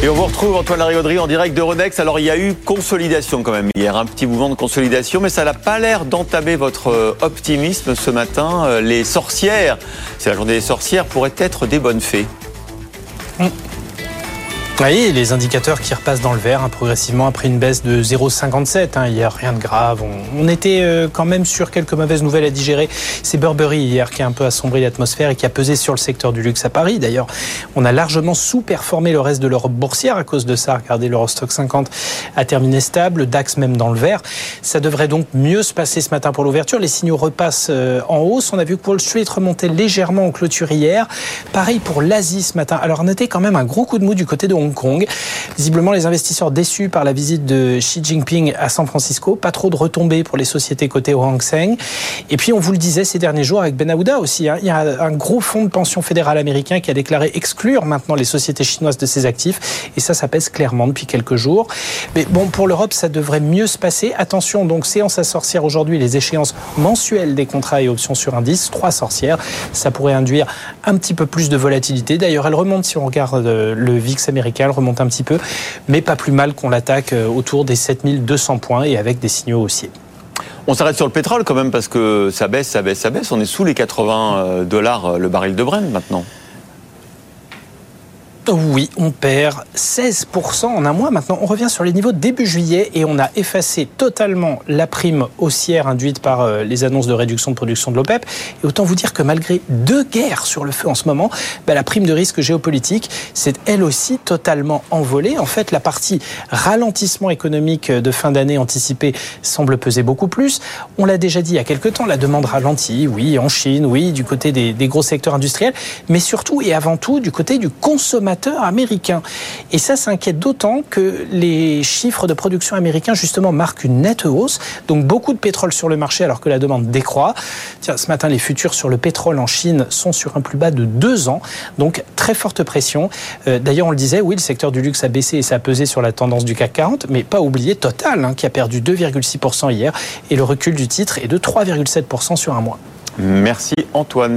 Et on vous retrouve Antoine Larigauderie en direct de Ronex. Alors il y a eu consolidation quand même hier, un petit mouvement de consolidation, mais ça n'a pas l'air d'entamer votre euh, optimisme ce matin. Euh, les sorcières, c'est la journée des sorcières, pourraient être des bonnes fées. Oui, les indicateurs qui repassent dans le vert hein, progressivement après une baisse de 0,57 hein, hier, rien de grave. On, était euh, quand même sur quelques mauvaises nouvelles à digérer. C'est Burberry hier qui a un peu assombri l'atmosphère et qui a pesé sur le secteur du luxe à Paris. D'ailleurs, on a largement sous-performé le reste de l'Europe boursière à cause de ça. Regardez, l'Eurostock 50 a terminé stable, DAX même dans le vert. Ça devrait donc mieux se passer ce matin pour l'ouverture. Les signaux repassent euh, en hausse. On a vu que Wall Street remontait légèrement en clôture hier. Pareil pour l'Asie ce matin. Alors notez quand même un gros coup de mou du côté de Visiblement, les investisseurs déçus par la visite de Xi Jinping à San Francisco. Pas trop de retombées pour les sociétés cotées au Hang Seng. Et puis, on vous le disait ces derniers jours avec Ben Aouda aussi. Hein, il y a un gros fonds de pension fédéral américain qui a déclaré exclure maintenant les sociétés chinoises de ses actifs. Et ça, ça pèse clairement depuis quelques jours. Mais bon, pour l'Europe, ça devrait mieux se passer. Attention, donc, séance à sorcière aujourd'hui, les échéances mensuelles des contrats et options sur indice. Trois sorcières. Ça pourrait induire un petit peu plus de volatilité. D'ailleurs, elle remonte, si on regarde euh, le VIX américain, elle remonte un petit peu, mais pas plus mal qu'on l'attaque euh, autour des 7200 points et avec des signaux haussiers. On s'arrête sur le pétrole quand même parce que ça baisse, ça baisse, ça baisse. On est sous les 80 dollars euh, le baril de Brent maintenant. Oui, on perd 16% en un mois. Maintenant, on revient sur les niveaux de début juillet et on a effacé totalement la prime haussière induite par euh, les annonces de réduction de production de l'OPEP. Et autant vous dire que malgré deux guerres sur le feu en ce moment, bah, la prime de risque géopolitique s'est elle aussi totalement envolée. En fait, la partie ralentissement économique de fin d'année anticipée semble peser beaucoup plus. On l'a déjà dit il y a quelques temps, la demande ralentit, oui, en Chine, oui, du côté des, des gros secteurs industriels, mais surtout et avant tout du côté du consommateur américain. Et ça s'inquiète d'autant que les chiffres de production américains, justement, marquent une nette hausse. Donc beaucoup de pétrole sur le marché alors que la demande décroît. Tiens, ce matin, les futurs sur le pétrole en Chine sont sur un plus bas de deux ans. Donc très forte pression. Euh, D'ailleurs, on le disait, oui, le secteur du luxe a baissé et ça a pesé sur la tendance du CAC 40, mais pas oublier Total, hein, qui a perdu 2,6% hier. Et le recul du titre est de 3,7% sur un mois. Merci Antoine.